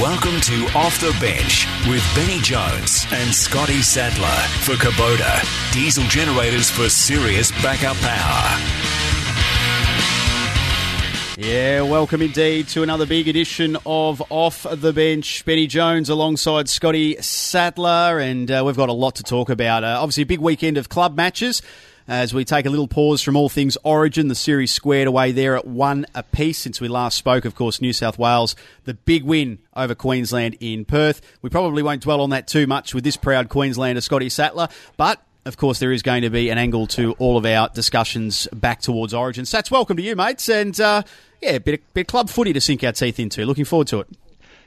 Welcome to Off the Bench with Benny Jones and Scotty Sattler for Kubota. Diesel generators for serious backup power. Yeah, welcome indeed to another big edition of Off the Bench. Benny Jones alongside Scotty Sattler, and uh, we've got a lot to talk about. Uh, obviously, a big weekend of club matches as we take a little pause from all things Origin. The series squared away there at one apiece since we last spoke. Of course, New South Wales, the big win over Queensland in Perth. We probably won't dwell on that too much with this proud Queenslander, Scotty Sattler, but of course, there is going to be an angle to all of our discussions back towards Origin. Sats, welcome to you, mates, and uh, yeah, a bit bit of club footy to sink our teeth into. Looking forward to it.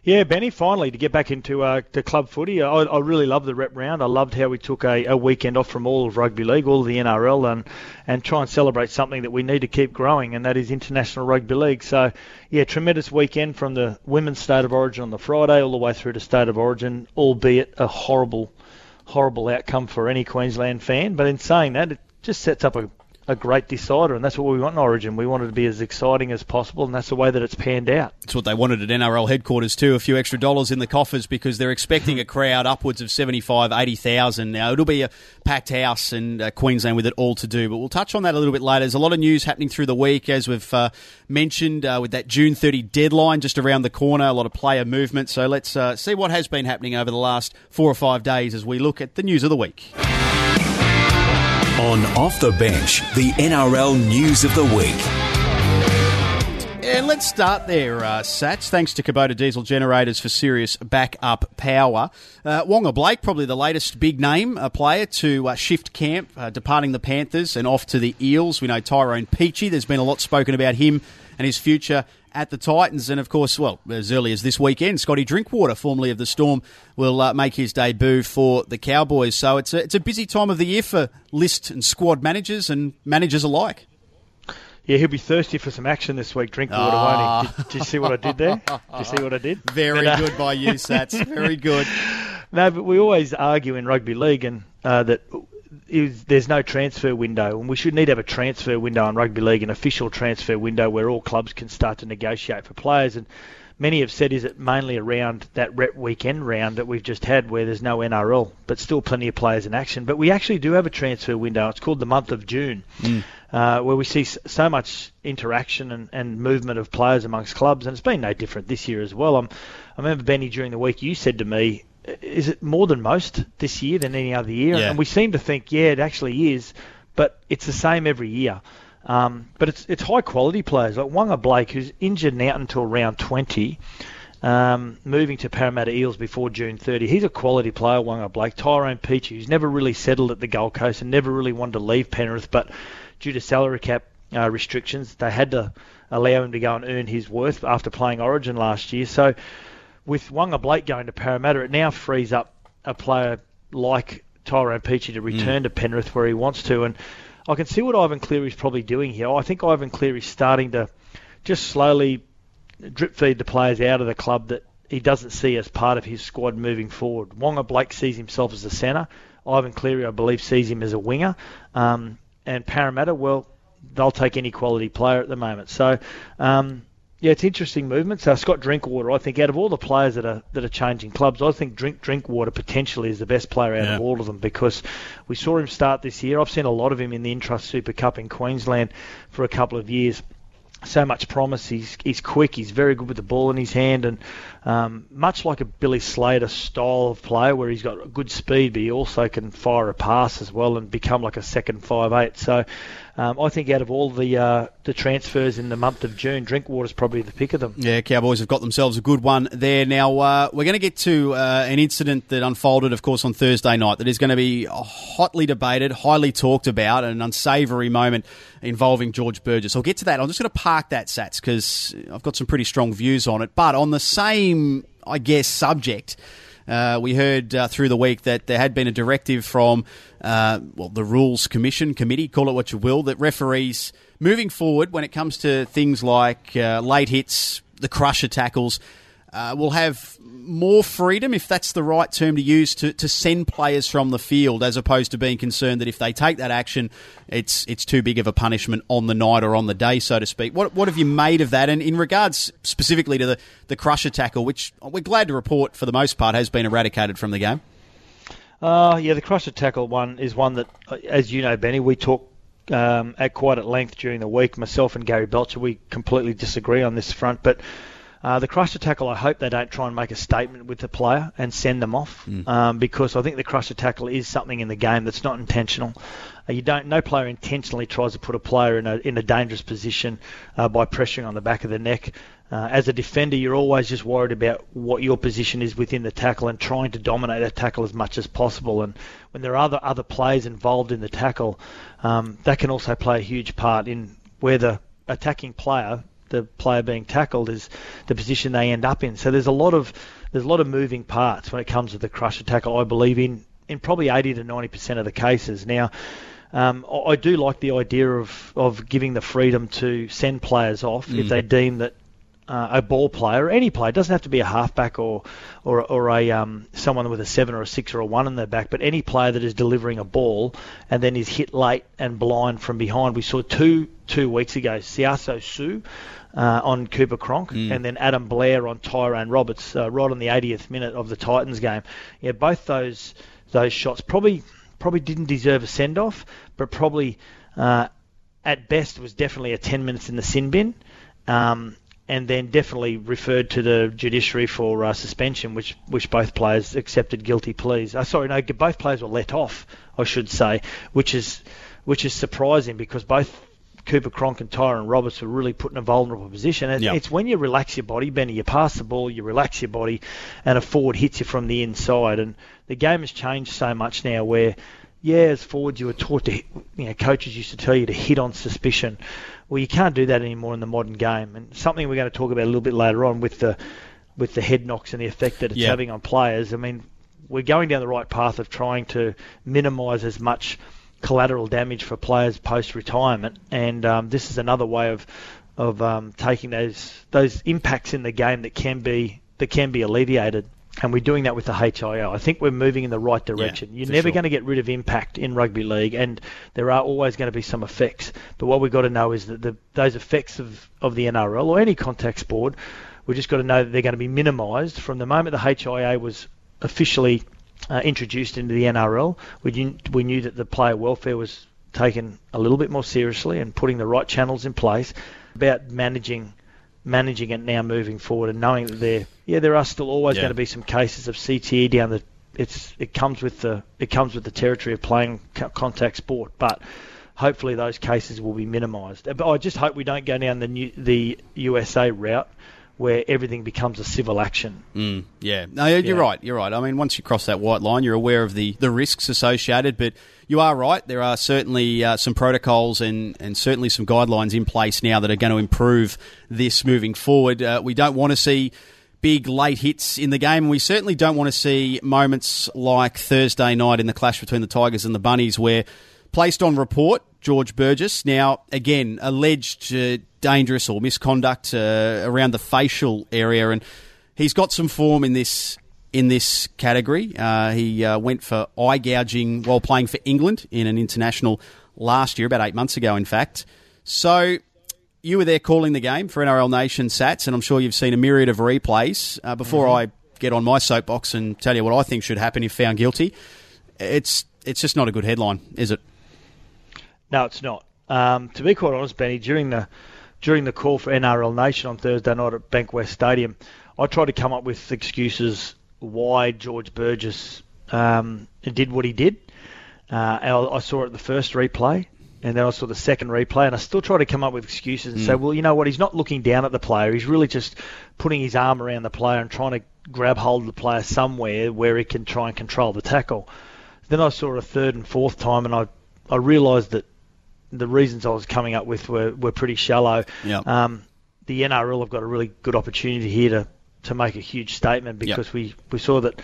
Yeah, Benny, finally to get back into uh, to club footy. I, I really love the rep round. I loved how we took a, a weekend off from all of rugby league, all of the NRL, and and try and celebrate something that we need to keep growing, and that is international rugby league. So, yeah, tremendous weekend from the women's state of origin on the Friday all the way through to state of origin, albeit a horrible, horrible outcome for any Queensland fan. But in saying that, it just sets up a a great decider, and that's what we want in Origin. We want it to be as exciting as possible, and that's the way that it's panned out. It's what they wanted at NRL headquarters too. A few extra dollars in the coffers because they're expecting a crowd upwards of 75, 80,000. Now it'll be a packed house and uh, Queensland with it all to do, but we'll touch on that a little bit later. There's a lot of news happening through the week, as we've uh, mentioned, uh, with that June 30 deadline just around the corner. A lot of player movement. So let's uh, see what has been happening over the last four or five days as we look at the news of the week. On Off the Bench, the NRL News of the Week. And let's start there, uh, Sats. Thanks to Kubota Diesel Generators for serious backup power. Uh, Waqa Blake, probably the latest big name uh, player to uh, shift camp, uh, departing the Panthers and off to the Eels. We know Tyrone Peachey. There's been a lot spoken about him and his future at the Titans. And of course, well, as early as this weekend, Scotty Drinkwater, formerly of the Storm, will uh, make his debut for the Cowboys. So it's a, it's a busy time of the year for list and squad managers and managers alike. Yeah, he'll be thirsty for some action this week, Drinkwater, oh. won't he? Did, did, you see what I did there? Did you see what I did? Very but, uh, good by you, Sats. Very good. No, but we always argue in rugby league and uh, that is there's no transfer window, and we should need to have a transfer window in rugby league, an official transfer window where all clubs can start to negotiate for players. And many have said is it mainly around that rep weekend round that we've just had, where there's no NRL, but still plenty of players in action. But we actually do have a transfer window. It's called the month of June, mm. uh, where we see so much interaction and, and movement of players amongst clubs, and it's been no different this year as well. I'm, I remember Benny during the week you said to me is it more than most this year than any other year? Yeah. And we seem to think, yeah, it actually is, but it's the same every year. Um, but it's it's high quality players like Waqa Blake, who's injured now until round 20, um, moving to Parramatta Eels before June 30. He's a quality player, Waqa Blake. Tyrone Peachey, who's never really settled at the Gold Coast and never really wanted to leave Penrith, but due to salary cap uh, restrictions, they had to allow him to go and earn his worth after playing Origin last year. So with Waqa Blake going to Parramatta, it now frees up a player like Tyrone Peachey to return mm. to Penrith where he wants to. And I can see what Ivan Cleary's probably doing here. I think Ivan Cleary's starting to just slowly drip feed the players out of the club that he doesn't see as part of his squad moving forward. Waqa Blake sees himself as a centre. Ivan Cleary, I believe, sees him as a winger. Um, and Parramatta, well, they'll take any quality player at the moment. So um, yeah, it's interesting movements. So Scott Drinkwater, I think, out of all the players that are that are changing clubs, I think Drink Drinkwater potentially is the best player out yeah. of all of them because we saw him start this year. I've seen a lot of him in the Intrust Super Cup in Queensland for a couple of years. So much promise. He's he's quick. He's very good with the ball in his hand, and um, much like a Billy Slater style of player, where he's got good speed, but he also can fire a pass as well and become like a second five eight. So um, I think out of all the uh, the transfers in the month of June, Drinkwater's probably the pick of them. Yeah, Cowboys have got themselves a good one there. Now uh, we're going to get to uh, an incident that unfolded, of course, on Thursday night that is going to be hotly debated, highly talked about, an unsavoury moment involving George Burgess. I'll get to that. I'm just going to park that, Sats, because I've got some pretty strong views on it. But on the same, I guess, subject. Uh, we heard uh, through the week that there had been a directive from, uh, well, the Rules Commission, committee, call it what you will, that referees moving forward when it comes to things like uh, late hits, the crusher tackles, uh, will have more freedom, if that's the right term to use, to, to send players from the field, as opposed to being concerned that if they take that action, it's it's too big of a punishment on the night or on the day, so to speak. What what have you made of that? And in regards specifically to the, the crusher tackle, which we're glad to report for the most part has been eradicated from the game. Uh, yeah, the crusher tackle one is one that, uh, as you know, Benny, we talk um, at quite at length during the week. Myself and Gary Belcher, we completely disagree on this front, but uh, the crusher tackle, I hope they don't try and make a statement with the player and send them off, mm. um, because I think the crusher tackle is something in the game that's not intentional. Uh, you don't, no player intentionally tries to put a player in a in a dangerous position uh, by pressuring on the back of the neck. Uh, as a defender, you're always just worried about what your position is within the tackle and trying to dominate that tackle as much as possible. And when there are other other players involved in the tackle, um, that can also play a huge part in where the attacking player the player being tackled is the position they end up in. So there's a lot of there's a lot of moving parts when it comes to the crusher tackle. I believe in in probably 80 to 90 percent of the cases. Now, um, I do like the idea of of giving the freedom to send players off mm. if they deem that uh, a ball player, any player, it doesn't have to be a halfback or or, or a um, someone with a seven or a six or a one in their back, but any player that is delivering a ball and then is hit late and blind from behind. We saw two two weeks ago, Siaso Su uh, on Cooper Cronk, mm. and then Adam Blair on Tyrone Roberts, uh, right on the 80th minute of the Titans game. Yeah, both those those shots probably probably didn't deserve a send off, but probably uh, at best was definitely a 10 minutes in the sin bin. Um, and then definitely referred to the judiciary for uh, suspension, which which both players accepted guilty pleas. Uh, sorry, no, both players were let off, I should say, which is which is surprising because both Cooper Cronk and Tyrone Roberts were really put in a vulnerable position. And yep. It's when you relax your body, Benny, you pass the ball, you relax your body, and a forward hits you from the inside. And the game has changed so much now where, yeah, as forwards you were taught to, you know, coaches used to tell you to hit on suspicion. Well, you can't do that anymore in the modern game. And something we're going to talk about a little bit later on with the with the head knocks and the effect that it's yep. having on players. I mean, we're going down the right path of trying to minimise as much – collateral damage for players post retirement, and um, this is another way of of um, taking those those impacts in the game that can be that can be alleviated. And we're doing that with the HIA. I think we're moving in the right direction. Yeah, You're never sure. going to get rid of impact in rugby league, and there are always going to be some effects. But what we've got to know is that the, those effects of, of the NRL or any contact sport, we've just got to know that they're going to be minimised from the moment the HIA was officially uh, introduced into the NRL, we knew, we knew that the player welfare was taken a little bit more seriously and putting the right channels in place about managing managing it now moving forward and knowing that there yeah there are still always yeah. going to be some cases of CTE down the it's it comes with the it comes with the territory of playing contact sport but hopefully those cases will be minimised but I just hope we don't go down the new, the USA route where everything becomes a civil action. Mm, yeah, no, you're yeah. right. You're right. I mean, once you cross that white line, you're aware of the, the risks associated, but you are right. There are certainly uh, some protocols and, and certainly some guidelines in place now that are going to improve this moving forward. Uh, we don't want to see big late hits in the game. We certainly don't want to see moments like Thursday night in the clash between the Tigers and the Bunnies where placed on report George Burgess. Now, again, alleged uh, dangerous or misconduct uh, around the facial area, and he's got some form in this in this category. Uh, he uh, went for eye gouging while playing for England in an international last year, about eight months ago, in fact. So you were there calling the game for NRL Nation Sats, and I'm sure you've seen a myriad of replays. Uh, before mm-hmm. I get on my soapbox and tell you what I think should happen if found guilty, it's it's just not a good headline, is it? No, it's not. Um, to be quite honest, Benny, during the during the call for NRL Nation on Thursday night at Bankwest Stadium, I tried to come up with excuses why George Burgess um, did what he did. Uh, I saw it the first replay. and then I saw the second replay, and I still try to come up with excuses and mm. say, well, you know what? He's not looking down at the player. He's really just putting his arm around the player and trying to grab hold of the player somewhere where he can try and control the tackle. Then I saw it a third and fourth time, and I I realised that the reasons I was coming up with were, were pretty shallow. Yep. Um, the NRL have got a really good opportunity here to, to make a huge statement because yep. we, we saw that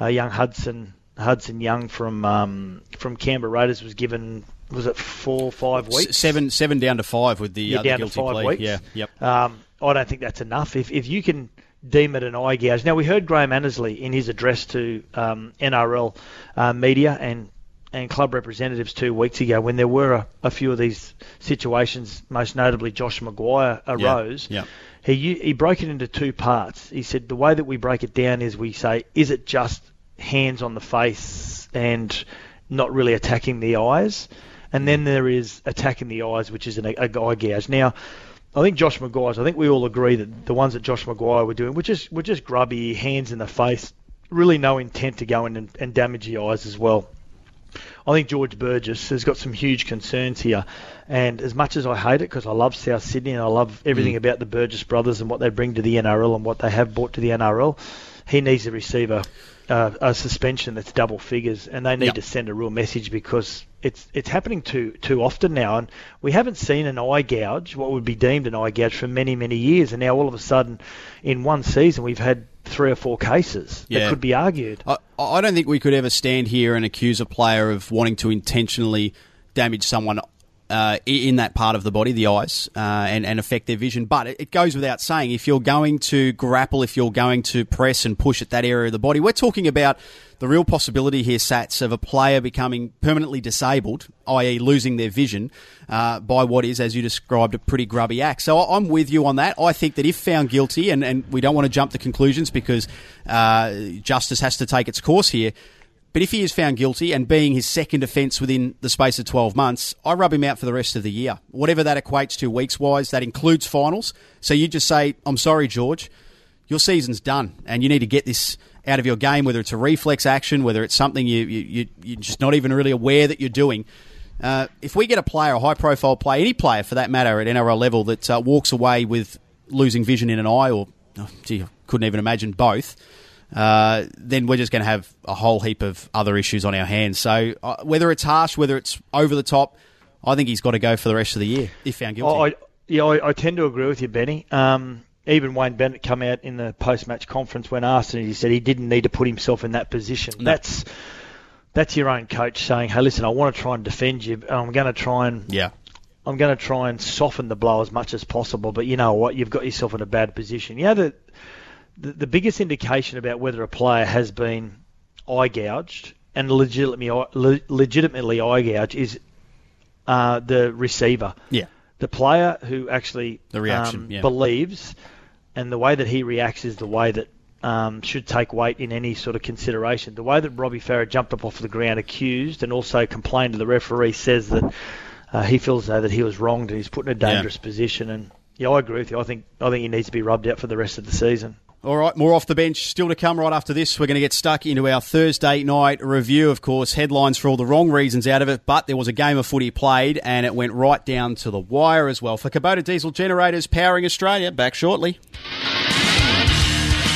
uh, young Hudson Hudson Young from um, from Canberra Raiders was given was it four five weeks? Seven seven down to five with the, yeah, uh, down guilty to five plea. Weeks. Yeah, yep. Um, I don't think that's enough. If if you can deem it an eye gouge. Now we heard Graham Annesley in his address to um, NRL uh, media and and club representatives two weeks ago when there were a, a few of these situations, most notably Josh McGuire arose. Yeah. He he broke it into two parts. He said the way that we break it down is we say, is it just hands on the face and not really attacking the eyes, and then there is attacking the eyes, which is an, a, eye gouge. Now. I think Josh McGuire's. I think we all agree that the ones that Josh McGuire were doing were just were just grubby, hands in the face, really no intent to go in and, and damage the eyes as well. I think George Burgess has got some huge concerns here. And as much as I hate it, because I love South Sydney and I love everything mm. about the Burgess brothers and what they bring to the NRL and what they have brought to the NRL, he needs to receive a, uh, a suspension that's double figures, and they need yep. to send a real message because it's it's happening too too often now, and we haven't seen an eye gouge, what would be deemed an eye gouge, for many many years, and now all of a sudden, in one season, we've had three or four cases yeah. that could be argued. I, I don't think we could ever stand here and accuse a player of wanting to intentionally damage someone uh, in that part of the body, the eyes, uh, and, and affect their vision. But it, it, goes without saying, if you're going to grapple, if you're going to press and push at that area of the body, we're talking about the real possibility here, Sats, of a player becoming permanently disabled, i.e., losing their vision uh, by what is, as you described, a pretty grubby act. So I'm with you on that. I think that if found guilty, and, and we don't want to jump to conclusions because uh, justice has to take its course here but if he is found guilty and being his second offence within the space of 12 months, I rub him out for the rest of the year. Whatever that equates to weeks wise, that includes finals. So you just say, I'm sorry, George, your season's done and you need to get this out of your game, whether it's a reflex action, whether it's something you, you, you, are just not even really aware that you're doing. Uh, if we get a player, a high profile player, any player for that matter at NRL level that uh, walks away with losing vision in an eye or, oh, gee, I couldn't even imagine both uh, then we're just going to have a whole heap of other issues on our hands. So uh, whether it's harsh, whether it's over the top, I think he's got to go for the rest of the year if found guilty. I, yeah, I, I, tend to agree with you, Benny. Um, even Wayne Bennett come out in the post-match conference when asked, and he said he didn't need to put himself in that position. No. That's that's your own coach saying, "Hey, listen, I want to try and defend you. I'm going to try and yeah." I'm going to try and soften the blow as much as possible, but you know what? You've got yourself in a bad position. You know the, the biggest indication about whether a player has been eye gouged and legitimately legitimately eye gouged is uh, the receiver. Yeah. The player who actually the reaction, um, yeah. believes, and the way that he reacts is the way that um, should take weight in any sort of consideration. The way that Robbie Farah jumped up off the ground accused and also complained to the referee says that uh, he feels though that he was wronged and he's put in a dangerous yeah. position. And yeah, I agree with you. I think I think he needs to be rubbed out for the rest of the season. All right, more off the bench still to come right after this. We're going to get stuck into our Thursday night review, of course. Headlines for all the wrong reasons out of it, but there was a game of footy played and it went right down to the wire as well. For Kubota Diesel Generators powering Australia, back shortly.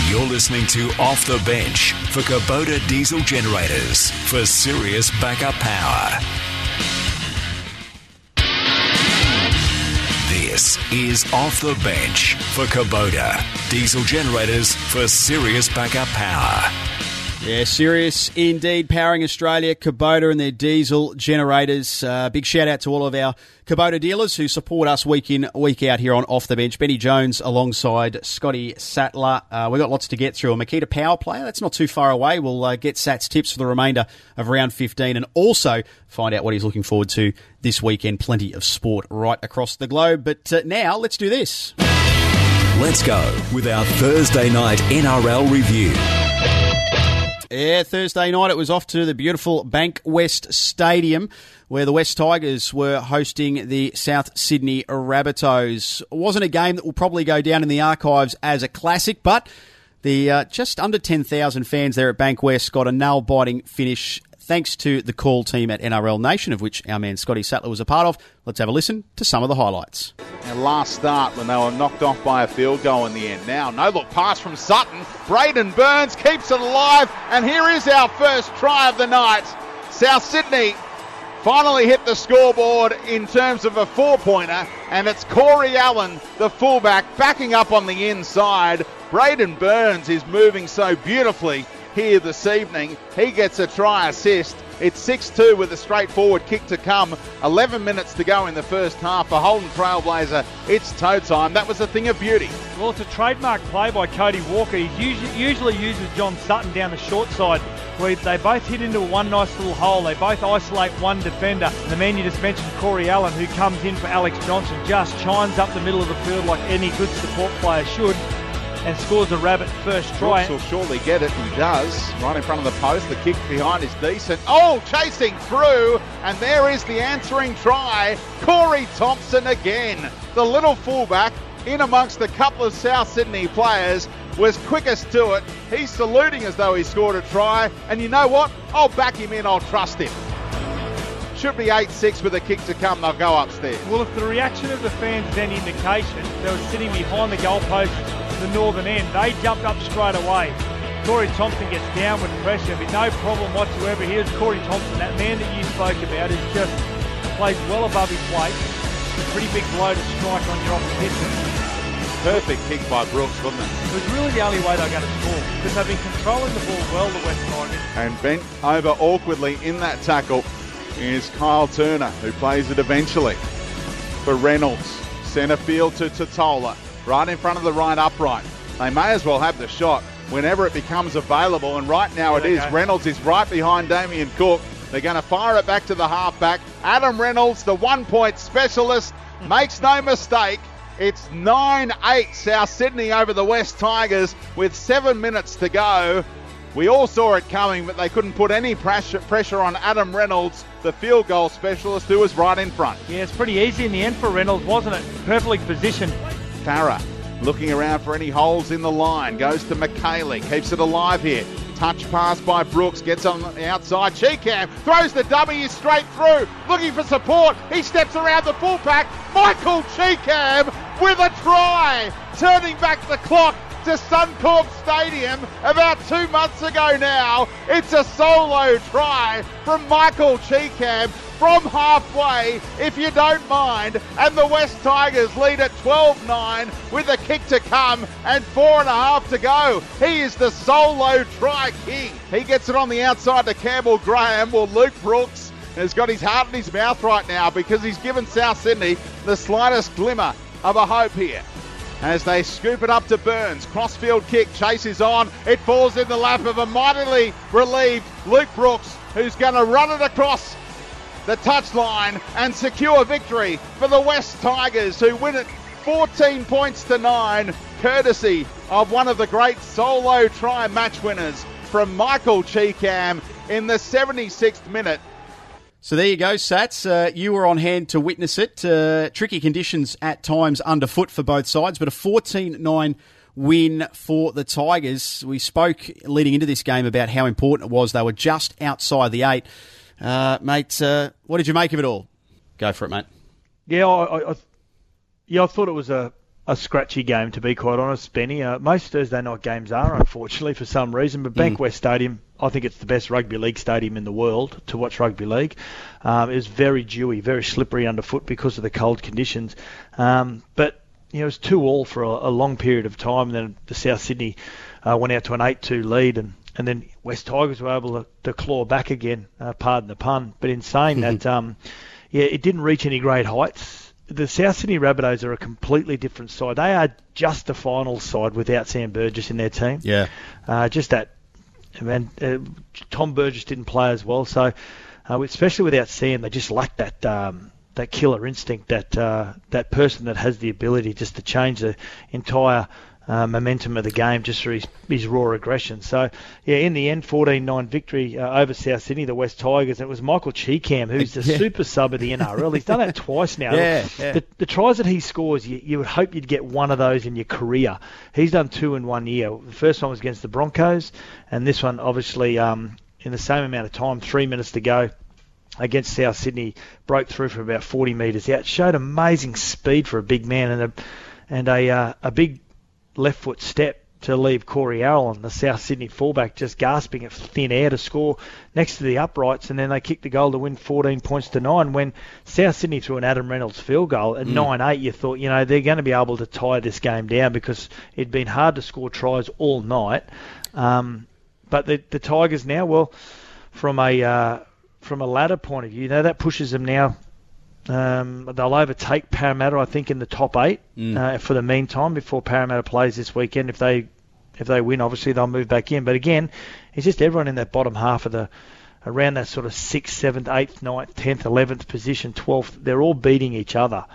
You're listening to Off the Bench for Kubota Diesel Generators for serious backup power. This is Off the Bench for Kubota. Diesel generators for serious backup power. Yeah, serious indeed. Powering Australia, Kubota and their diesel generators. Uh, big shout out to all of our Kubota dealers who support us week in, week out here on Off the Bench. Benny Jones alongside Scotty Sattler. Uh, we've got lots to get through. A Makita Power Player, that's not too far away. We'll uh, get Sat's tips for the remainder of round 15 and also find out what he's looking forward to this weekend. Plenty of sport right across the globe. But uh, now, let's do this. Let's go with our Thursday night NRL review. Yeah, Thursday night it was off to the beautiful Bankwest Stadium where the West Tigers were hosting the South Sydney Rabbitohs. It wasn't a game that will probably go down in the archives as a classic, but the uh, just under 10,000 fans there at Bankwest got a nail biting finish thanks to the call team at NRL Nation, of which our man Scotty Sattler was a part of. Let's have a listen to some of the highlights. And last start when they were knocked off by a field goal in the end. Now, no look pass from Sutton. Braidon Burns keeps it alive, and here is our first try of the night. South Sydney finally hit the scoreboard in terms of a four pointer, and it's Corey Allen, the fullback, backing up on the inside. Braidon Burns is moving so beautifully here this evening. He gets a try assist. It's 6 2 with a straightforward kick to come. 11 minutes to go in the first half. For Holden Trailblazer, it's toe time. That was a thing of beauty. Well, it's a trademark play by Cody Walker. He usually, usually uses John Sutton down the short side where they both hit into one nice little hole. They both isolate one defender. And the man you just mentioned, Corey Allen, who comes in for Alex Johnson, just chimes up the middle of the field like any good support player should and scores a rabbit first try. Brooks will surely get it. He does. Right in front of the post. The kick behind is decent. Oh, chasing through. And there is the answering try. Corey Thompson again. The little fullback in amongst a couple of South Sydney players was quickest to it. He's saluting as though he scored a try. And you know what? I'll back him in. I'll trust him. Should be 8 6 with a kick to come. They'll go upstairs. Well, if the reaction of the fans is any indication, they were sitting behind the goalpost the northern end. They jumped up straight away. Corey Thompson gets down with pressure, but no problem whatsoever. Here's Corey Thompson, that man that you spoke about, is just plays well above his weight. a pretty big blow to strike on your opposition. Perfect kick by Brooks, wasn't it? It was really the only way they're going to score because they've been controlling the ball well, the West Tigers. And bent over awkwardly in that tackle is Kyle Turner, who plays it eventually for Reynolds. Centre field to Totola right in front of the right upright. They may as well have the shot whenever it becomes available, and right now it is. Go. Reynolds is right behind Damien Cook. They're going to fire it back to the halfback. Adam Reynolds, the one point specialist, makes no mistake. It's 9 8 South Sydney over the West Tigers with seven minutes to go. We all saw it coming, but they couldn't put any pressure, pressure on Adam Reynolds, the field goal specialist, who was right in front. Yeah, it's pretty easy in the end for Reynolds, wasn't it? Perfectly positioned. Farah looking around for any holes in the line. Goes to Mikaele. Keeps it alive here. Touch pass by Brooks. Gets on the outside. Chee-Kam throws the W straight through. Looking for support. He steps around the fullback. Michael Chee-Kam with a try. Turning back the clock to Suncorp Stadium about two months ago now. It's a solo try from Michael Chee-Kam from halfway, if you don't mind. And the West Tigers lead at 12 9 with a kick to come and four and a half to go. He is the solo try king. He gets it on the outside to Campbell Graham. Well, Luke Brooks has got his heart in his mouth right now because he's given South Sydney the slightest glimmer of a hope here as they scoop it up to Burns. Crossfield kick chases on. It falls in the lap of a mightily relieved Luke Brooks, who's going to run it across the touchline and secure victory for the West Tigers, who win it 14 points to 9, courtesy of one of the great solo try match winners from Michael Chee-Kam in the 76th minute. So there you go, Sats. Uh, you were on hand to witness it. Uh, tricky conditions at times underfoot for both sides, but a 14 9 win for the Tigers. We spoke leading into this game about how important it was. They were just outside the eight. Uh, mate, uh, what did you make of it all? Go for it, mate. Yeah, I, I yeah, I thought it was a, a scratchy game, to be quite honest, Benny. Uh, most Thursday night games are, unfortunately, for some reason, but Bankwest mm. Stadium I think it's the best rugby league stadium in the world to watch rugby league. Um, it was very dewy, very slippery underfoot because of the cold conditions. Um, but you know, it was two all for a, a, long period of time. Then the South Sydney uh, went out to an 8-2 lead, and, and then West Tigers were able to, to claw back again. Uh, pardon the pun. But in saying that, um, yeah, it didn't reach any great heights. The South Sydney Rabbitohs are a completely different side. They are just a final side without Sam Burgess in their team. Yeah. Uh, just that and uh, Tom Burgess didn't play as well. So, uh, especially without Sam, they just lack that um, that killer instinct, that uh, that person that has the ability just to change the entire uh, momentum of the game just through his, his raw aggression. So, yeah, in the end, 14-9 victory uh, over South Sydney, the West Tigers. And it was Michael Chee-Kam, who's the yeah. super sub of the NRL. He's done that twice now. Yeah, yeah. The, the, tries that he scores, you, you would hope you'd get one of those in your career. He's done two in one year. The first one was against the Broncos, and this one, obviously, um, in the same amount of time, three minutes to go against South Sydney, broke through for about 40 metres out. Showed amazing speed for a big man and a and a uh, a big left foot step to leave Corey Allen, the South Sydney fullback, just gasping at thin air to score next to the uprights, and then they kicked the goal to win 14 points to nine. When South Sydney threw an Adam Reynolds field goal at mm. 9-8, you thought, you know, they're going to be able to tie this game down because it'd been hard to score tries all night. Um, but the, the Tigers now, well, from a uh, from a ladder point of view, you know, that pushes them now um, they'll overtake Parramatta, I think, in the top eight mm. uh, for the meantime before Parramatta plays this weekend. If they if they win, obviously they'll move back in. But again, it's just everyone in that bottom half of the around that sort of sixth, seventh, eighth, ninth, tenth, eleventh position, twelfth. They're all beating each other.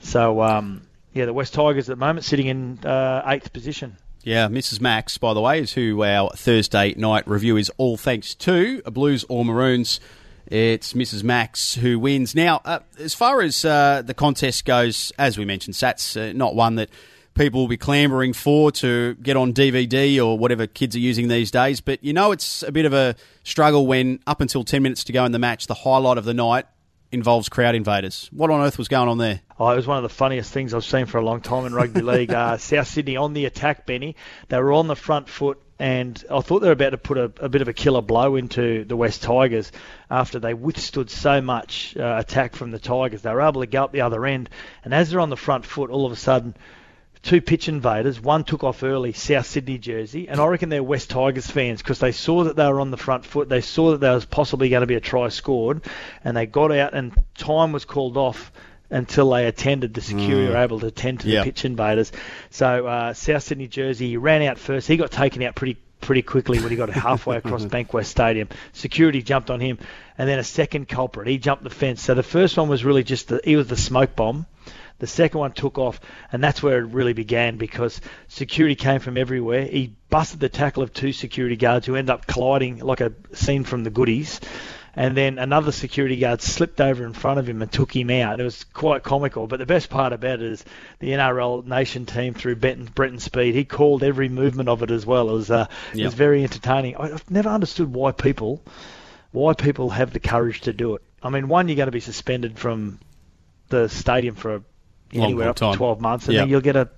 So um, yeah, the West Tigers at the moment sitting in uh, eighth position. Yeah, Mrs. Max, by the way, is who our Thursday night review is all thanks to. Blues or Maroons. It's Mrs. Max who wins. Now, uh, as far as uh, the contest goes, as we mentioned, Sats uh, not one that people will be clamoring for to get on DVD or whatever kids are using these days. But you know, it's a bit of a struggle when up until 10 minutes to go in the match, the highlight of the night involves crowd invaders. What on earth was going on there? Oh, it was one of the funniest things I've seen for a long time in rugby league. Uh, South Sydney on the attack, Benny. They were on the front foot, and I thought they were about to put a, a bit of a killer blow into the West Tigers after they withstood so much uh, attack from the Tigers. They were able to go up the other end, and as they're on the front foot, all of a sudden two pitch invaders. One took off early, South Sydney jersey, and I reckon they're West Tigers fans because they saw that they were on the front foot. They saw that there was possibly going to be a try scored, and they got out, and time was called off until they attended. The security mm. were able to attend to yep. the pitch invaders. So uh, South Sydney jersey, he ran out first. He got taken out pretty pretty quickly when he got halfway across Bankwest Stadium. Security jumped on him, and then a second culprit. He jumped the fence. So the first one was really just the, he was the smoke bomb. The second one took off, and that's where it really began because security came from everywhere. He busted the tackle of two security guards who ended up colliding like a scene from the goodies. And then another security guard slipped over in front of him and took him out. It was quite comical. But the best part about it is the NRL nation team through Benton, Brenton Speed. He called every movement of it as well. It was uh, yep. it was very entertaining. I've never understood why people why people have the courage to do it. I mean, one, you're going to be suspended from the stadium for anywhere long up time. to 12 months, and yep. then you'll get a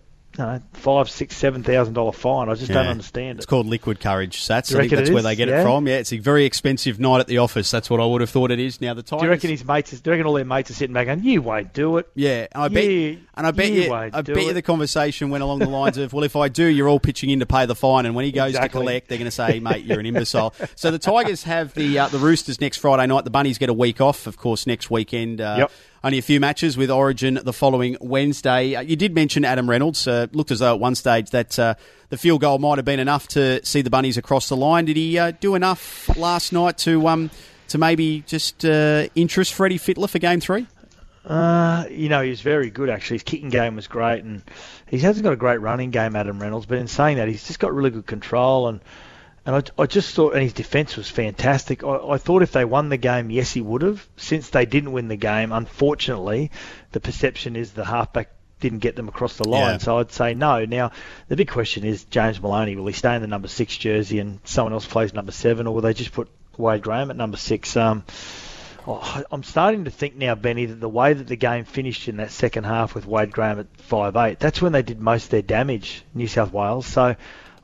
know, five, six, seven thousand dollar fine. I just yeah. don't understand it. It's called liquid courage, Sats. I think that's where they get yeah. it from. Yeah, it's a very expensive night at the office. That's what I would have thought it is. Now the Tigers. Do you reckon his mates? Do you reckon all their mates are sitting back going, "You won't do it"? Yeah, and I bet. You, and I bet you. you I bet it. you the conversation went along the lines of, "Well, if I do, you're all pitching in to pay the fine." And when he goes exactly. to collect, they're going to say, "Mate, you're an imbecile." so the Tigers have the uh, the Roosters next Friday night. The Bunnies get a week off, of course, next weekend. Uh, yep only a few matches with Origin the following Wednesday. Uh, you did mention Adam Reynolds. Uh, looked as though at one stage that uh, the field goal might have been enough to see the Bunnies across the line. Did he uh, do enough last night to um, to maybe just uh, interest Freddie Fittler for game three? Uh, you know, he was very good actually. His kicking game was great, and he hasn't got a great running game, Adam Reynolds. But in saying that, he's just got really good control and and I, I just thought, and his defence was fantastic. I, I thought if they won the game, yes, he would have. Since they didn't win the game, unfortunately, the perception is the halfback didn't get them across the line. Yeah. So I'd say no. Now, the big question is James Maloney, will he stay in the number six jersey and someone else plays number seven, or will they just put Wade Graham at number six? Um, oh, I'm starting to think now, Benny, that the way that the game finished in that second half with Wade Graham at five eight, that's when they did most of their damage, New South Wales. So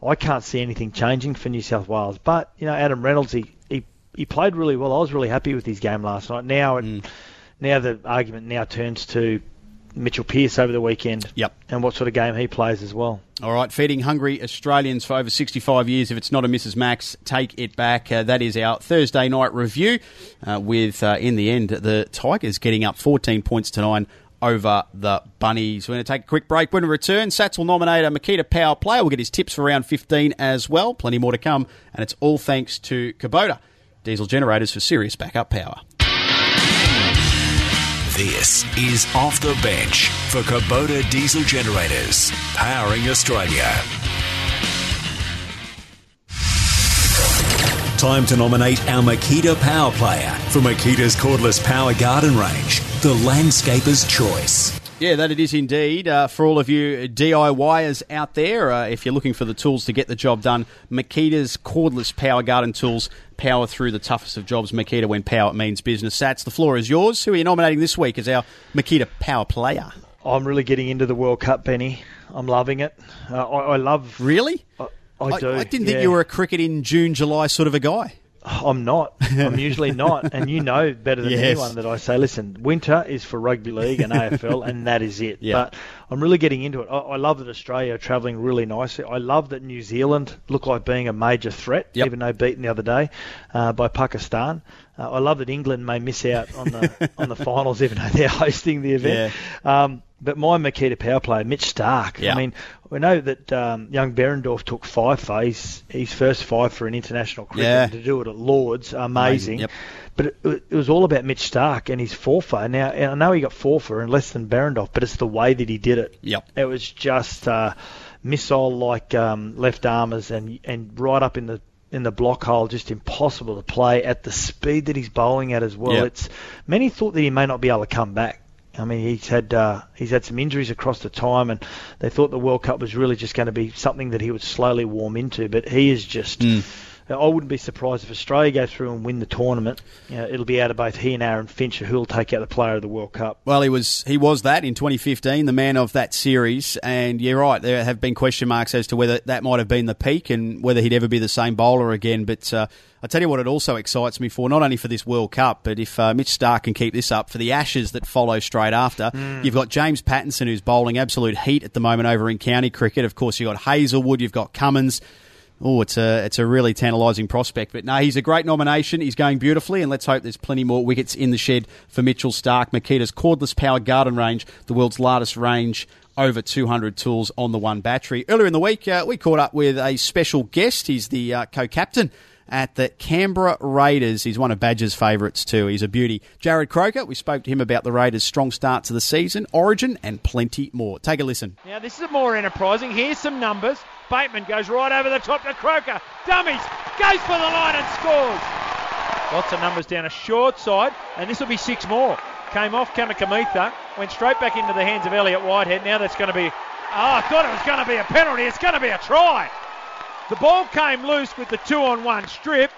I can't see anything changing for New South Wales. But you know, Adam Reynolds, he he, he played really well. I was really happy with his game last night. Now, mm. now the argument now turns to Mitchell Pearce over the weekend. Yep. And what sort of game he plays as well. All right, feeding hungry Australians for over 65 years. If it's not a Mrs. Max, take it back. Uh, that is our Thursday night review. Uh, with uh, in the end the Tigers getting up 14 points to nine over the Bunnies. We're going to take a quick break. When we return, Sats will nominate a Makita Power player. We'll get his tips for round 15 as well. Plenty more to come. And it's all thanks to Kubota. Diesel generators for serious backup power. This is Off the Bench for Kubota Diesel Generators, powering Australia. Time to nominate our Makita Power Player for Makita's cordless power garden range, the landscaper's choice. Yeah, that it is indeed. Uh, for all of you DIYers out there, uh, if you're looking for the tools to get the job done, Makita's cordless power garden tools power through the toughest of jobs. Makita, when power means business. Sats, the floor is yours. Who are you nominating this week as our Makita power player? I'm really getting into the World Cup, Benny. I'm loving it. Uh, I, I, love. Really? I, I do. I, didn't yeah. think you were a cricket in June, July sort of a guy. I'm not. I'm usually not. And you know better than Yes. anyone that I say, listen, winter is for rugby league and AFL, and that is it. Yeah. But I'm really getting into it. I, I love that Australia are travelling really nicely. I love that New Zealand look like being a major threat, Yep. even though beaten the other day uh, by Pakistan. Uh, I love that England may miss out on the on the finals, even though they're hosting the event. Um, but my Makita power player, Mitch Starc. Yeah. I mean, we know that um, young Behrendorff took five for his, his first five for an international cricket Yeah. to do it at Lords, amazing. Yep. But it, it was all about Mitch Starc and his four for. Now and I know he got four for and less than Behrendorff, but it's the way that he did it. Yep. It was just uh, missile like um, left armers and and right up in the in the block hole, just impossible to play at the speed that he's bowling at as well. Yep. It's many thought that he may not be able to come back. I mean, he's had uh, he's had some injuries across the time, and they thought the World Cup was really just going to be something that he would slowly warm into. But he is just. I wouldn't be surprised if Australia go through and win the tournament. You know, it'll be out of both he and Aaron Fincher who'll take out the player of the World Cup. Well, he was he was that in 2015, the man of that series, and you're right. There have been question marks as to whether that might have been the peak and whether he'd ever be the same bowler again. But uh, I tell you what, it also excites me for not only for this World Cup, but if uh, Mitch Starc can keep this up for the Ashes that follow straight after, you've got James Pattinson who's bowling absolute heat at the moment over in county cricket. Of course, you've got Hazlewood, you've got Cummins. Oh, it's a it's a really tantalising prospect. But no, he's a great nomination. He's going beautifully, and let's hope there's plenty more wickets in the shed for Mitchell Starc. Makita's cordless powered garden range, the world's largest range. Over 200 tools on the one battery. Earlier in the week, uh, we caught up with a special guest. He's the uh, co-captain at the Canberra Raiders. He's one of Badger's favourites too. He's a beauty. Jarrod Croker. We spoke to him about the Raiders' strong start to the season, Origin, and plenty more. Take a listen. Now this is more enterprising. Here's some numbers. Bateman goes right over the top to Croker. Dummies. Goes for the line and scores. Lots of numbers down a short side, and this will be six more. Came off Kamikamitha, went straight back into the hands of Elliott Whitehead. Now that's going to be. Oh, I thought it was going to be a penalty. It's going to be a try. The ball came loose with the two on one strip.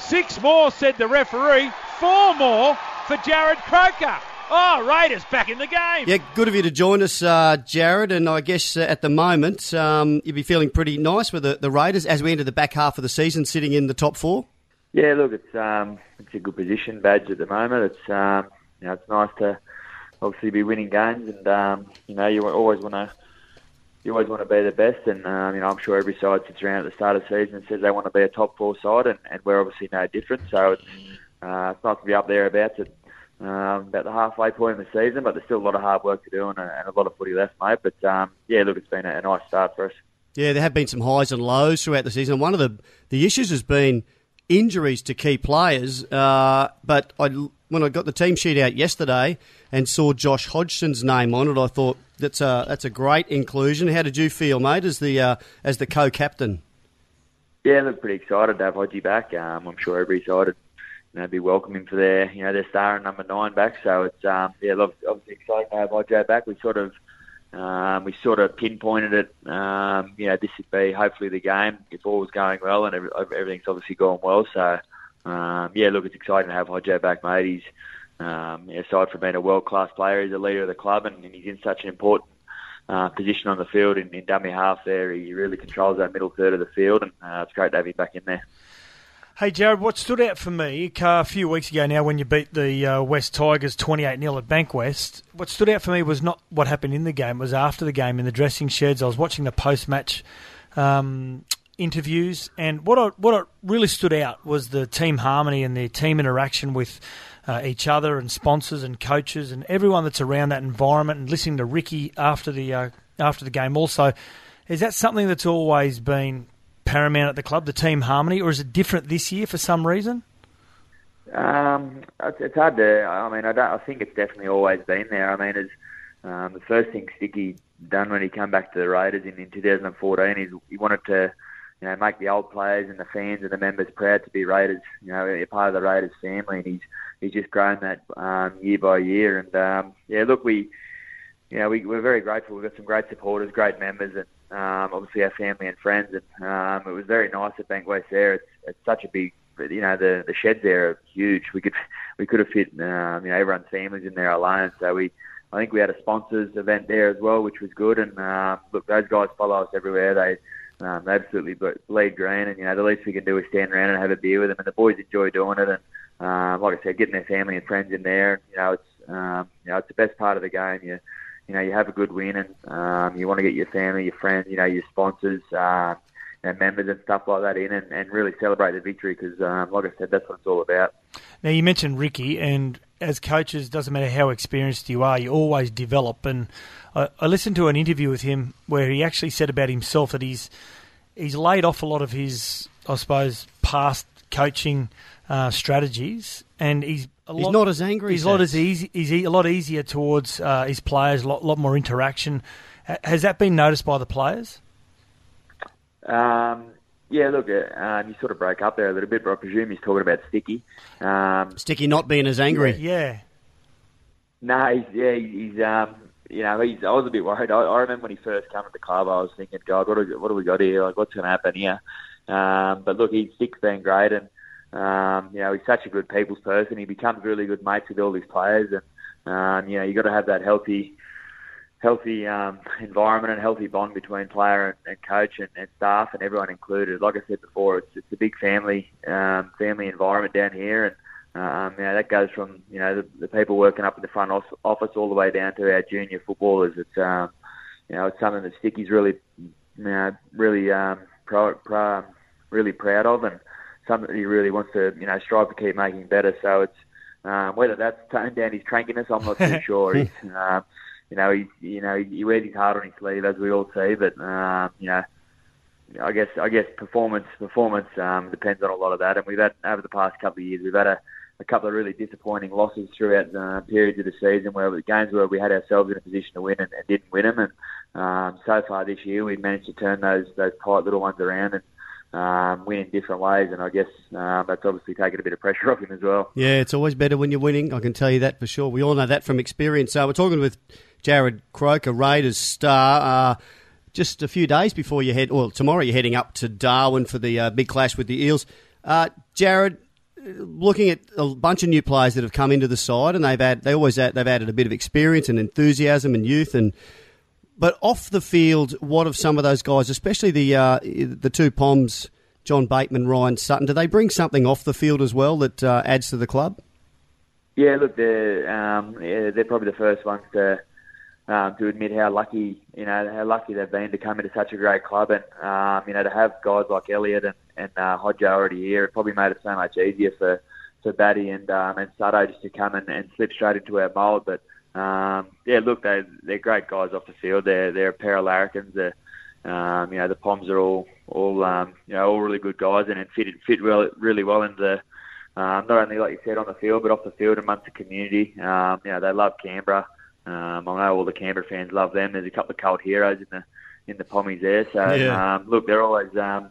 Six more, said the referee. Four more for Jarrod Croker. Oh, Raiders back in the game. Yeah, good of you to join us, uh, Jarrod. And I guess uh, at the moment, um, you'd be feeling pretty nice with the, the Raiders as we enter the back half of the season, sitting in the top four. Yeah, look, it's um, it's a good position, badge at the moment. It's um, you know, it's nice to obviously be winning games, and um, you know, you always want to you always want to be the best, and um, you know, I'm sure every side sits around at the start of the season and says they want to be a top four side, and, and we're obviously no different. So it's uh, it's nice to be up there about. Um, about the halfway point in the season, but there's still a lot of hard work to do and a, and a lot of footy left, mate. But um, yeah, look, it's been a, a nice start for us. Yeah, there have been some highs and lows throughout the season. One of the, the issues has been injuries to key players. Uh, but I, when I got the team sheet out yesterday and saw Josh Hodgson's name on it, I thought that's a, that's a great inclusion. How did you feel, mate, as the, uh, as the co-captain? Yeah, look, pretty excited to have Hodgie back. Um, I'm sure every side would you know, be welcoming for their, you know, their star and number nine back. So it's, um, yeah, obviously exciting to have Hodgie back. We sort of, um, we sort of pinpointed it. Um, you know, this would be hopefully the game if all was going well, and every, everything's obviously going well. So, um, yeah, look, it's exciting to have Hodgie back, mate. He's, um, aside from being a world class player, he's a leader of the club, and, and he's in such an important uh, position on the field in, in dummy half. There, he really controls that middle third of the field, and uh, it's great to have him back in there. Hey, Jarrod, what stood out for me uh, a few weeks ago now when you beat the uh, West Tigers 28 0 at Bankwest, what stood out for me was not what happened in the game, it was after the game in the dressing sheds. I was watching the post match um, interviews, and what I, what really stood out was the team harmony and the team interaction with uh, each other and sponsors and coaches and everyone that's around that environment and listening to Ricky after the, uh, after the game also. Is that something that's always been paramount at the club, the team harmony, or is it different this year for some reason? Um, it's, it's hard to. I mean, I don't. I think it's definitely always been there. I mean, as um, the first thing Sticky done when he came back to the Raiders in, in 2014 is he wanted to, you know, make the old players and the fans and the members proud to be Raiders. You know, a part of the Raiders family, and he's he's just grown that um, year by year. And um, yeah, look, we you know, we, we're very grateful. We've got some great supporters, great members, and um, obviously our family and friends. And um, it was very nice at Bankwest there. It's, it's such a big, you know, the the sheds there are huge. We could we could have fit, um, you know, everyone's families in there alone. So we, I think we had a sponsors event there as well, which was good. And uh, look, those guys follow us everywhere. They um, they absolutely bleed green, and you know the least we can do is stand around and have a beer with them, and the boys enjoy doing it. And um, like I said, getting their family and friends in there, you know, it's um, you know it's the best part of the game. You you know you have a good win, and um, you want to get your family, your friends, you know, your sponsors. Uh, and members and stuff like that in and, and really celebrate the victory because, um, like I said, that's what it's all about. Now, you mentioned Ricky, and as coaches, doesn't matter how experienced you are, you always develop. And I, I listened to an interview with him where he actually said about himself that he's he's laid off a lot of his, I suppose, past coaching uh, strategies, and he's a He's not as angry, He's a lot as easy. He's e- a lot easier towards uh, his players. A lot, lot more interaction. Ha- Has that been noticed by the players? Um, yeah, look, uh, um, you sort of broke up there a little bit, but I presume he's talking about Sticky. Um, Sticky not being as angry. Yeah. No, he's, yeah, he's, um, you know, he's, I was a bit worried. I, I remember when he first came to the club, I was thinking, God, what do, what do we got here? Like, what's going to happen here? Um, but look, he's Stick's been great, and um, you know, he's such a good people's person. He becomes really good mates with all his players, and um, you know, you got to have that healthy, healthy um, environment and healthy bond between player and, and coach and, and staff and everyone included. Like I said before, it's it's a big family, um, family environment down here, and um, you know, that goes from you know the, the people working up in the front office all the way down to our junior footballers. It's um, you know it's something that Sticky's really you know really um, pro, pro, really proud of, and something that he really wants to you know strive to keep making better. So it's um, whether that's toned down his crankiness, I'm not too sure. He's, um, you know, he you know he wears his heart on his sleeve as we all see, but um, you know. I guess I guess performance performance um, depends on a lot of that, and we've had over the past couple of years we've had a, a couple of really disappointing losses throughout uh, periods of the season where the games where we had ourselves in a position to win and, and didn't win them. And um, so far this year, we've managed to turn those those tight little ones around and um, win in different ways. And I guess um, that's obviously taken a bit of pressure off him as well. Yeah, it's always better when you're winning. I can tell you that for sure. We all know that from experience. So we're talking with Jarrod Croker, Raiders star. Uh, just a few days before you head, well, tomorrow you're heading up to Darwin for the uh, big clash with the Eels. Uh, Jarrod, looking at a bunch of new players that have come into the side, and they've had, they always add, they've added a bit of experience and enthusiasm and youth, and but off the field, what of some of those guys, especially the uh, the two Poms, John Bateman, Ryan Sutton? Do they bring something off the field as well that uh, adds to the club? Yeah, look, they're um, yeah, they're probably the first ones to um, to admit how lucky you know how lucky they've been to come into such a great club, and um, you know to have guys like Elliott and and uh, Hodjo already here, it probably made it so much easier for for Batty and um, and Sato just to come and, and slip straight into our mould. But um, yeah, look, they they're great guys off the field. They're they're a pair of larrikins. They're um, you know the Poms are all all um, you know all really good guys and, and fit fit well really well into the um, not only like you said on the field, but off the field amongst the community. Um, you know, they love Canberra. Um, I know all the Canberra fans love them. There's a couple of cult heroes in the in the Pommies there. So Yeah. um, look, they're always um,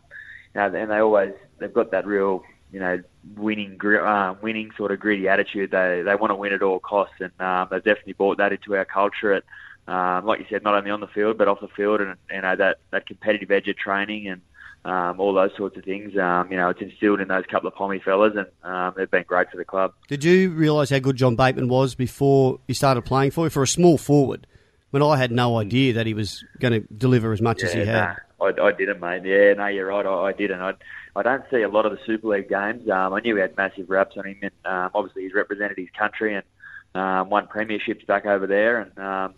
you know, and they always they've got that real you know winning uh, winning sort of gritty attitude. They they want to win at all costs, and um, they've definitely brought that into our culture. At um, like you said, not only on the field but off the field, and you know that that competitive edge of training and um, all those sorts of things. Um, you know, it's instilled in those couple of Pommy fellas, and um, they've been great for the club. Did you realise how good John Bateman was before he started playing for you? For a small forward, when I had no idea that he was going to deliver as much as he had. nah, I, I didn't, mate. Yeah, no, you're right. I, I didn't. I, I don't see a lot of the Super League games. Um, I knew he had massive raps on him, and um, obviously he's represented his country and um, won premierships back over there. And um,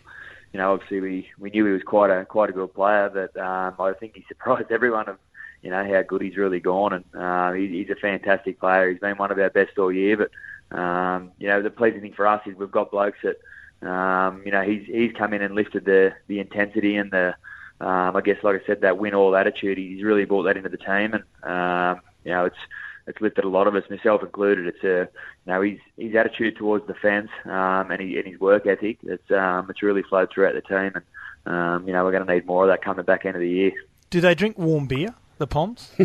you know, obviously we, we knew he was quite a quite a good player, but um, I think he surprised everyone of you know how good he's really gone. And uh, he, he's a fantastic player. He's been one of our best all year. But um, you know, the pleasing thing for us is we've got blokes that um, you know he's he's come in and lifted the the intensity and the um, I guess, like I said, that win all attitude. He's really brought that into the team, and um, you know, it's it's lifted a lot of us, myself included. It's a you know his his attitude towards defence um, and, he, and his work ethic. It's um, it's really flowed throughout the team, and um, you know we're going to need more of that coming back end of the year. Do they drink warm beer, the Poms?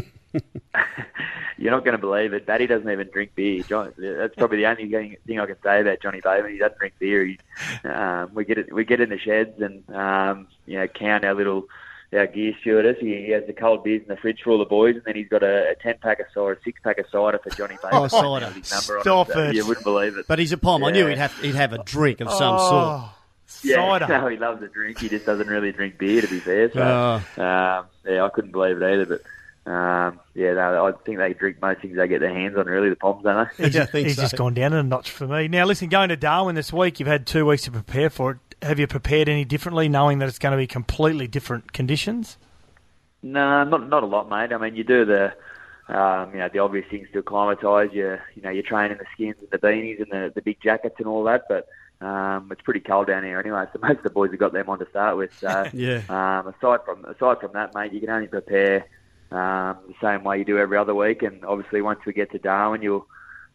you're not going to believe it. Batty doesn't even drink beer. John, that's probably the only thing I can say about Johnny Bateman. He doesn't drink beer. He, um, we get it, we get in the sheds and um, you know count our little our gear stewardess. He, he has the cold beers in the fridge for all the boys, and then he's got a, a ten pack of cider, a six pack of cider for Johnny Bateman. Oh, cider! Stop it! So you wouldn't believe it. But he's a pom. Yeah. I knew he'd have he'd have a drink of some oh. sort. Yeah, no, he loves a drink. He just doesn't really drink beer, to be fair. So, oh. um, yeah, I couldn't believe it either. But um, yeah, no, I think they drink most things they get their hands on. Really, the Poms, don't they? He's, just, he's so. just gone down a notch for me. Now, listen, going to Darwin this week, you've had two weeks to prepare for it. Have you prepared any differently, knowing that it's going to be completely different conditions? No, not not a lot, mate. I mean, you do the um, you know the obvious things to acclimatise. You you know you're training the skins and the beanies and the the big jackets and all that, but um, it's pretty cold down here anyway, so most of the boys have got them on to start with. So, yeah. Um, aside from aside from that, mate, you can only prepare um, the same way you do every other week. And obviously, once we get to Darwin, you'll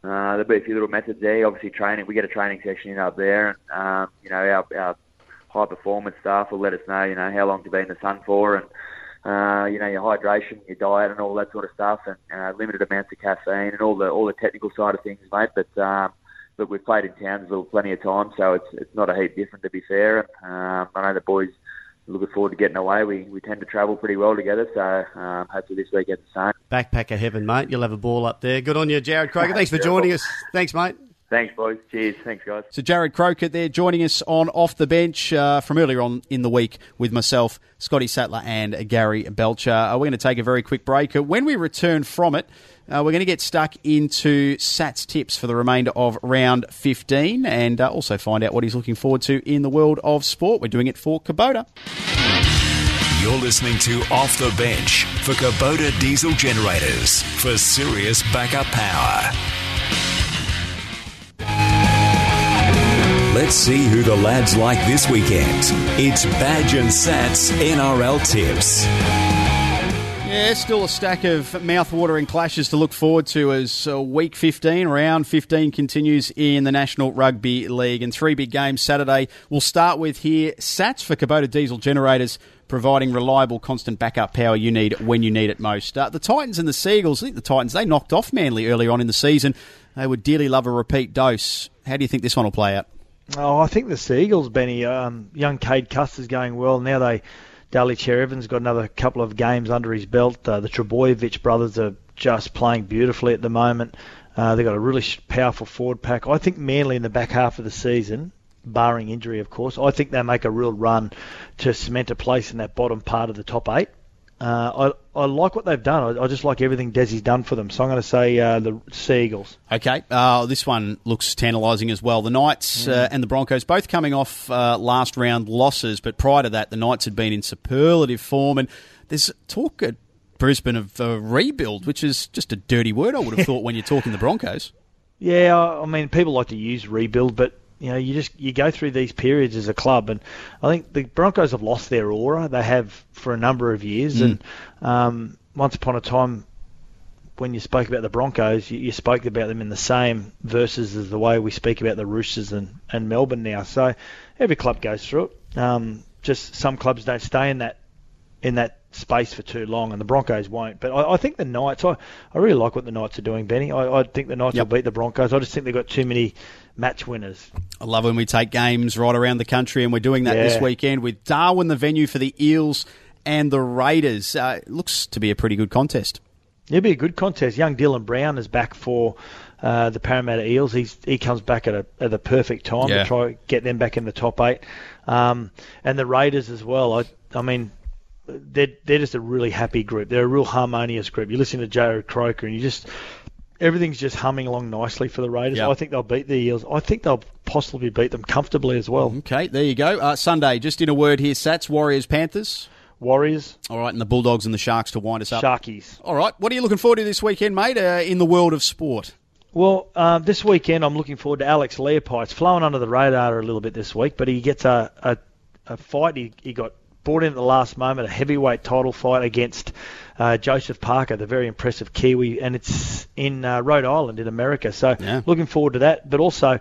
uh, there'll be a few little methods there. Obviously, training. We get a training section in up there, and um, you know our, our high performance staff will let us know, you know, how long to be in the sun for, and uh, you know your hydration, your diet, and all that sort of stuff, and uh, limited amounts of caffeine, and all the all the technical side of things, mate. But um, but we've played in Townsville plenty of times, so it's it's not a heap different to be fair. Um, I know the boys are looking forward to getting away. We we tend to travel pretty well together, so um, hopefully this weekend the same. Backpacker heaven, mate. You'll have a ball up there. Good on you, Jarrod Croker. Thanks for joining us. Thanks, mate. Thanks, boys. Cheers. Thanks, guys. So, Jarrod Croker there joining us on Off the Bench uh, from earlier on in the week with myself, Scotty Sattler, and Gary Belcher. Uh, we're going to take a very quick break. Uh, when we return from it, uh, we're going to get stuck into Sats tips for the remainder of round 15 and uh, also find out what he's looking forward to in the world of sport. We're doing it for Kubota. You're listening to Off the Bench for Kubota Diesel Generators for serious backup power. Let's see who the lads like this weekend. It's Badge and Sats NRL Tips. Yeah, still a stack of mouth-watering clashes to look forward to as uh, week 15, round 15 continues in the National Rugby League. And three big games Saturday. We'll start with here Sats for Kubota diesel generators, providing reliable, constant backup power you need when you need it most. Uh, the Titans and the Sea Eagles, I think the Titans, they knocked off Manly earlier on in the season. They would dearly love a repeat dose. How do you think this one will play out? Oh, I think the Sea Eagles, Benny. Um, young Cade Cust's going well. Now they Daly Cherry Evans got another couple of games under his belt. Uh, the Trbojevic brothers are just playing beautifully at the moment. Uh, they've got a really powerful forward pack. I think Manly in the back half of the season, barring injury, of course, I think they make a real run to cement a place in that bottom part of the top eight. Uh, I, like what they've done. I, I, just like everything Desi's done for them. So I'm going to say uh, the Sea Eagles. Okay. Uh, this one looks tantalising as well. The Knights mm. Uh, and the Broncos both coming off uh, last round losses, but prior to that, the Knights had been in superlative form. And there's talk at Brisbane of a rebuild, which is just a dirty word, I would have thought, when you're talking the Broncos. Yeah, I mean, people like to use rebuild, but you know, you just you go through these periods as a club, and I think the Broncos have lost their aura. They have for a number of years, mm. and um, once upon a time, when you spoke about the Broncos, you, you, spoke about them in the same verses as the way we speak about the Roosters and, and Melbourne now. So every club goes through it. Um, just some clubs don't stay in that in that space for too long, and the Broncos won't. But I, I think the Knights, I, I really like what the Knights are doing, Benny. I, I think the Knights yep. will beat the Broncos. I just think they've got too many match winners. I love when we take games right around the country, and we're doing that yeah. this weekend with Darwin, the venue for the Eels and the Raiders. Uh, looks to be a pretty good contest. It'll be a good contest. Young Dylan Brown is back for uh, the Parramatta Eels. He's, he comes back at, a, at the perfect time yeah. to try to get them back in the top eight. Um, and the Raiders as well. I, I mean, they're, they're just a really happy group. They're a real harmonious group. You listen to Jarrod Croker and you just everything's just humming along nicely for the Raiders. Yep. I think they'll beat the Eels. I think they'll possibly beat them comfortably as well. Okay, there you go. Uh, Sunday, just in a word here, Sats, Warriors, Panthers. Warriors. All right, and the Bulldogs and the Sharks to wind us up. Sharkies. All right, what are you looking forward to this weekend, mate, uh, in the world of sport? Well, uh, this weekend I'm looking forward to Alex Leapai. It's flowing under the radar a little bit this week, but he gets a, a, a fight. He, he got brought in at the last moment, a heavyweight title fight against uh, Joseph Parker, the very impressive Kiwi, and it's in uh, Rhode Island in America. So yeah. looking forward to that. But also,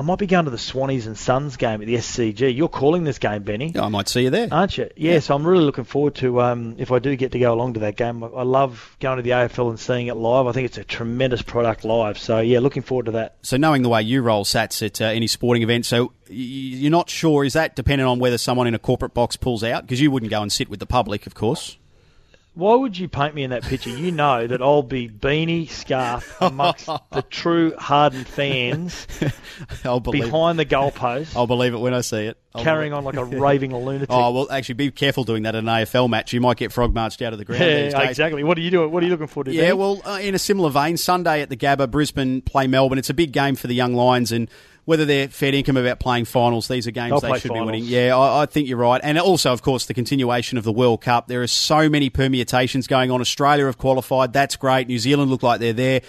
I might be going to the Swannies and Suns game at the SCG. You're calling this game, Benny, I might see you there. aren't you? Yeah, so I'm really looking forward to um, if I do get to go along to that game. I, I love going to the AFL and seeing it live. I think it's a tremendous product live. So yeah, looking forward to that. So knowing the way you roll sats at uh, any sporting event, so you're not sure is that dependent on whether someone in a corporate box pulls out because you wouldn't go and sit with the public, of course. Why would you paint me in that picture? You know that I'll be beanie scarf amongst the true hardened fans I'll believe. behind the goalpost, I'll believe it when I see it. I'll carrying on like a raving lunatic. Oh well, actually, be careful doing that in an AFL match. You might get frog marched out of the ground. yeah, exactly. What are you doing? What are you looking forward to? Yeah, well, uh, in a similar vein, Sunday at the Gabba, Brisbane play Melbourne. It's a big game for the young Lions, and whether they're fair income about playing finals, these are games They'll they should be winning. Yeah, I, I think you're right. And also, of course, the continuation of the World Cup. There are so many permutations going on. Australia have qualified. That's great. New Zealand look like they're there.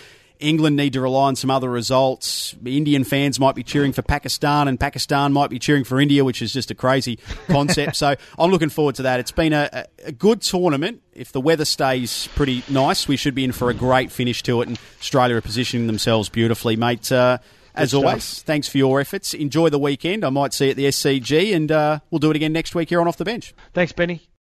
England need to rely on some other results. Indian fans might be cheering for Pakistan, and Pakistan might be cheering for India, which is just a crazy concept. so I'm looking forward to that. It's been a, a a good tournament. If the weather stays pretty nice, we should be in for a great finish to it, and Australia are positioning themselves beautifully, mate. Uh, as stuff. always, thanks for your efforts. Enjoy the weekend. I might see you at the SCG, and uh, we'll do it again next week here on Off the Bench. Thanks, Benny.